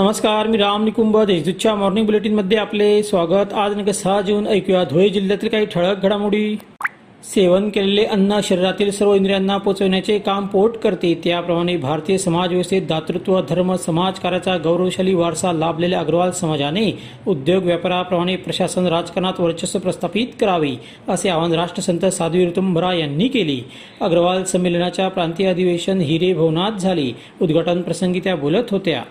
नमस्कार मी राम निकुंभ. देशदूतच्या मॉर्निंग बुलेटिनमध्ये आपले स्वागत. आज दिनांक सहा जून ऐकूया. धुळे जिल्ह्यातील काही ठळक घडामोडी. सेवन केलेले अन्न शरीरातील सर्व इंद्रियांना पोचवण्याचे काम पोट करते. त्याप्रमाणे भारतीय समाजव्यवस्थेत दातृत्व धर्म समाजकार्याचा गौरवशाली वारसा लाभलेल्या अग्रवाल समाजाने उद्योग व्यापाराप्रमाणे प्रशासन राजकारणात वर्चस्व प्रस्थापित करावे असे आवाहन राष्ट्रसंत साध्वी ऋतुंभरा यांनी केले. अग्रवाल संमेलनाच्या प्रांतीय अधिवेशन हिरे भवनात झाले. उद्घाटन प्रसंगी त्या बोलत होत्या.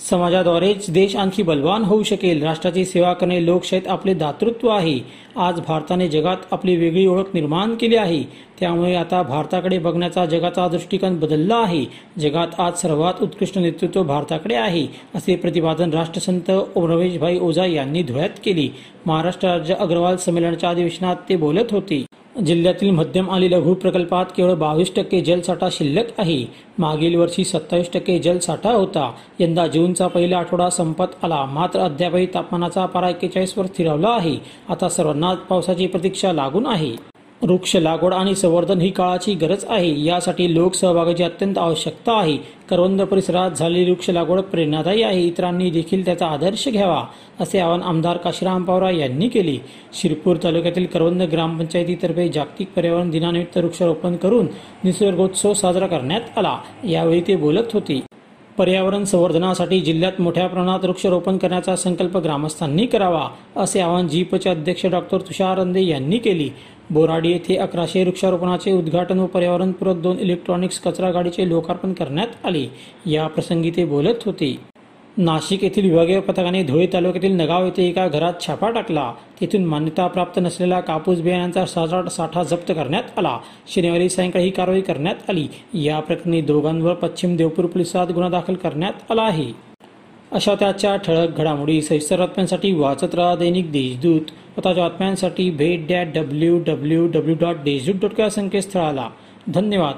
समाजाद्वारेच देश आणखी बलवान होऊ शकेल. राष्ट्राची सेवा करणे लोकशाहीत आपले दातृत्व आहे. आज भारताने जगात आपली वेगळी ओळख निर्माण केली आहे. त्यामुळे आता भारताकडे बघण्याचा जगाचा दृष्टिकोन बदलला आहे. जगात आज सर्वात उत्कृष्ट नेतृत्व भारताकडे आहे असे प्रतिपादन राष्ट्रसंत रमेशभाई ओझा यांनी धुळ्यात केली. महाराष्ट्र राज्य अग्रवाल संमेलनाच्या अधिवेशनात ते बोलत होते. जिल्ह्यातील मध्यम आणि लघु प्रकल्पात केवळ बावीस टक्के जलसाठा शिल्लक आहे. मागील वर्षी सत्तावीस टक्के जलसाठा होता. यंदा जूनचा पहिला आठवडा संपत आला. मात्र अद्यापही तापमानाचा पारा एक्केचाळीसवर स्थिरावला आहे. आता सर्वांना पावसाची प्रतीक्षा लागून आहे. वृक्ष लागवड आणि संवर्धन ही काळाची गरज आहे. यासाठी लोकसहभागाची अत्यंत आवश्यकता आहे. करवंद परिसरात झालेली वृक्ष लागवड प्रेरणादायी आहे. इतरांनी देखील त्याचा आदर्श घ्यावा असे आवाहन आमदार काशीराम पावरा यांनी केले. शिरपूर तालुक्यातील करवंद ग्रामपंचायतीतर्फे जागतिक पर्यावरण दिनानिमित्त वृक्षारोपण करून निसर्गोत्सव साजरा करण्यात आला. यावेळी ते बोलत होते. पर्यावरण संवर्धनासाठी जिल्ह्यात मोठ्या प्रमाणात वृक्षारोपण करण्याचा संकल्प ग्रामस्थांनी करावा असे आवाहन जीपचे अध्यक्ष डॉक्टर तुषार रंदे यांनी केले. बोराडी येथे अकराशे वृक्षारोपणाचे उद्घाटन व पर्यावरणपूरक दोन इलेक्ट्रॉनिक्स कचरा गाडीचे लोकार्पण करण्यात आले. या प्रसंगी ते बोलत होते. नाशिक येथील विभागीय पथकाने धुळे तालुक्यातील नगाव येथे एका घरात छापा टाकला. तेथून मान्यता प्राप्त नसलेला कापूस बियाण्यांचा साठा साठा जप्त करण्यात आला. शनिवारी सायंकाळी ही कारवाई करण्यात आली. या प्रकरणी दोघांवर पश्चिम देवपूर पोलिसात गुन्हा दाखल करण्यात आला आहे. अशा त्याच्या ठळक घडामोडी सविस्तर बातम्यांसाठी वाचत राहा दैनिक देशदूत. स्वतःच्या बातम्यांसाठी भेट द्या. डब्ल्यू डब्ल्यू डब्ल्यू डॉट डेझ्यूट डॉट या संकेतस्थळाला. धन्यवाद.